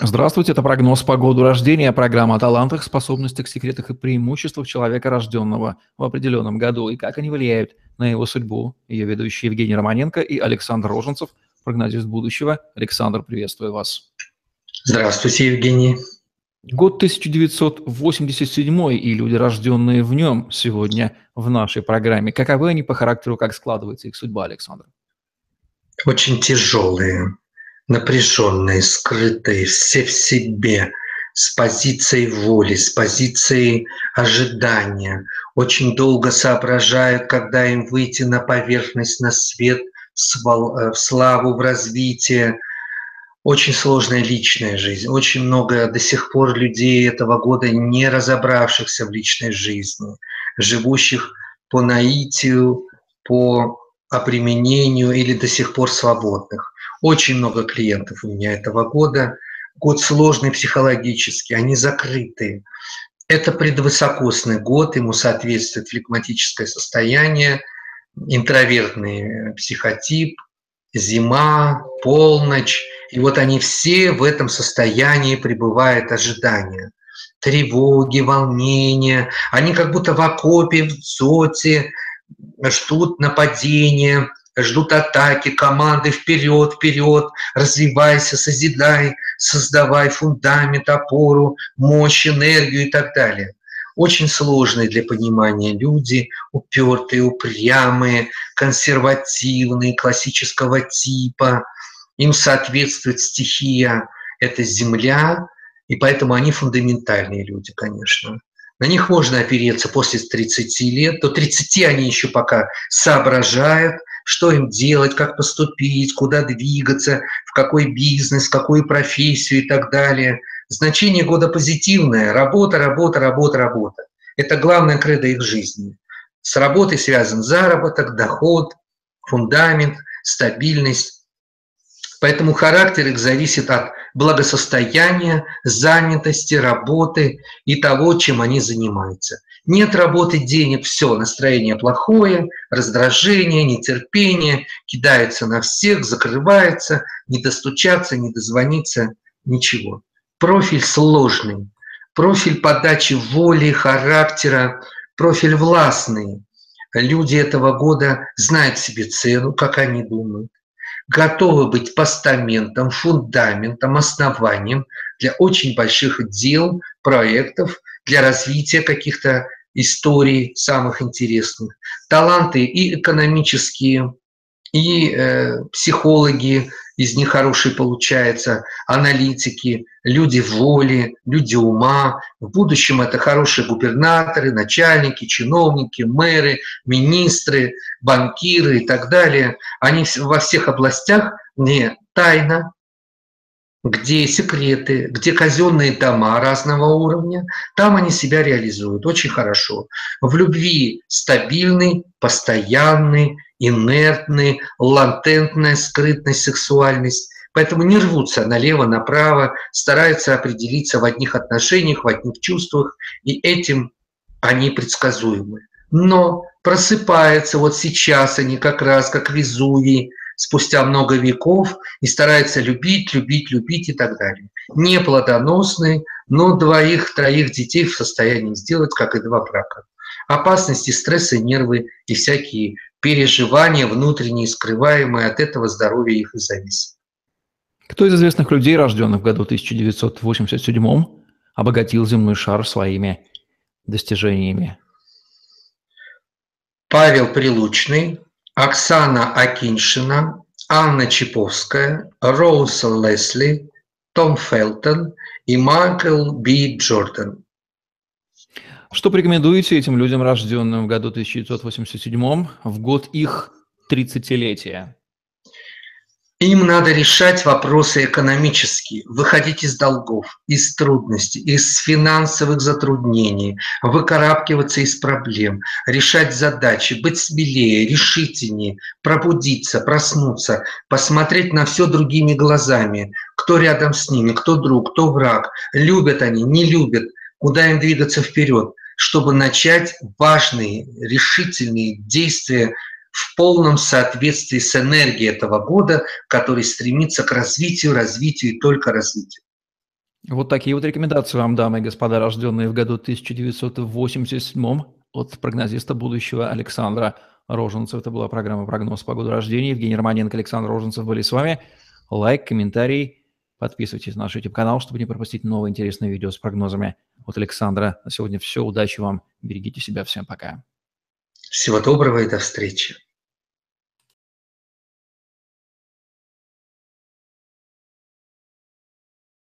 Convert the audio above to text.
Здравствуйте, это прогноз по году рождения, программа о талантах, способностях, секретах и преимуществах человека, рожденного в определенном году, и как они влияют на его судьбу. Ее ведущие Евгений Романенко и Александр Роженцев, прогнозист будущего. Александр, приветствую вас. Здравствуйте, Евгений. Год 1987 и люди, рожденные в нем, сегодня в нашей программе. Каковы они по характеру, как складывается их судьба, Александр? Очень тяжелые, напряженные, скрытые, все в себе, с позицией воли, с позицией ожидания. Очень долго соображают, когда им выйти на поверхность, на свет, в славу, в развитие. Очень сложная личная жизнь. Очень много до сих пор людей этого года, не разобравшихся в личной жизни, живущих по наитию, по опременению или до сих пор свободных. Очень много клиентов у меня этого года. Год сложный психологически, они закрытые. Это предвысокосный год, ему соответствует флегматическое состояние, интровертный психотип, зима, полночь. И вот они все в этом состоянии пребывают ожидания. Тревоги, волнения. Они как будто в окопе, в дзоте, ждут нападения, ждут атаки, команды вперед, вперед, развивайся, созидай, создавай фундамент, опору, мощь, энергию и так далее. Очень сложные для понимания люди, упертые, упрямые, консервативные, классического типа. Им соответствует стихия – это земля, и поэтому они фундаментальные люди, конечно. На них можно опереться после 30 лет. До 30 они еще пока соображают, что им делать, как поступить, куда двигаться, в какой бизнес, какую профессию и так далее. Значение года позитивное. Работа, работа, работа, работа. Это главное кредо их жизни. С работой связан заработок, доход, фундамент, стабильность. Поэтому характер их зависит от благосостояния, занятости, работы и того, чем они занимаются. Нет работы, денег, все, настроение плохое, раздражение, нетерпение, кидается на всех, закрывается, не достучаться, не дозвониться, ничего. Профиль сложный, профиль подачи воли, характера, профиль властный. Люди этого года знают себе цену, как они думают готовы быть постаментом, фундаментом, основанием для очень больших дел, проектов, для развития каких-то историй самых интересных. Таланты и экономические, и э, психологи, из них хорошие получаются, аналитики, люди воли, люди ума. В будущем это хорошие губернаторы, начальники, чиновники, мэры, министры, банкиры и так далее. Они во всех областях не тайна, где секреты, где казенные дома разного уровня, там они себя реализуют очень хорошо. В любви стабильный, постоянный, инертный, латентная скрытность, сексуальность. Поэтому не рвутся налево, направо, стараются определиться в одних отношениях, в одних чувствах, и этим они предсказуемы. Но просыпаются вот сейчас они как раз, как Везувий, спустя много веков, и стараются любить, любить, любить и так далее. Неплодоносные, но двоих-троих детей в состоянии сделать, как и два брака. Опасности, стрессы, нервы и всякие переживания внутренние, скрываемые, от этого здоровья их и зависит. Кто из известных людей, рожденных в году 1987, обогатил земной шар своими достижениями? Павел Прилучный, Оксана Акиншина, Анна Чиповская, Роуз Лесли, Том Фелтон и Майкл Би Джордан. Что порекомендуете этим людям, рожденным в году 1987, в год их 30-летия? Им надо решать вопросы экономические, выходить из долгов, из трудностей, из финансовых затруднений, выкарабкиваться из проблем, решать задачи, быть смелее, решительнее, пробудиться, проснуться, посмотреть на все другими глазами, кто рядом с ними, кто друг, кто враг, любят они, не любят, куда им двигаться вперед, чтобы начать важные, решительные действия в полном соответствии с энергией этого года, который стремится к развитию, развитию и только развитию. Вот такие вот рекомендации вам, дамы и господа, рожденные в году 1987 от прогнозиста будущего Александра Роженцев. Это была программа «Прогноз по году рождения». Евгений Романенко, Александр Роженцев были с вами. Лайк, комментарий, подписывайтесь на наш YouTube-канал, чтобы не пропустить новые интересные видео с прогнозами от Александра. На сегодня все. Удачи вам. Берегите себя. Всем пока. Всего доброго и до встречи.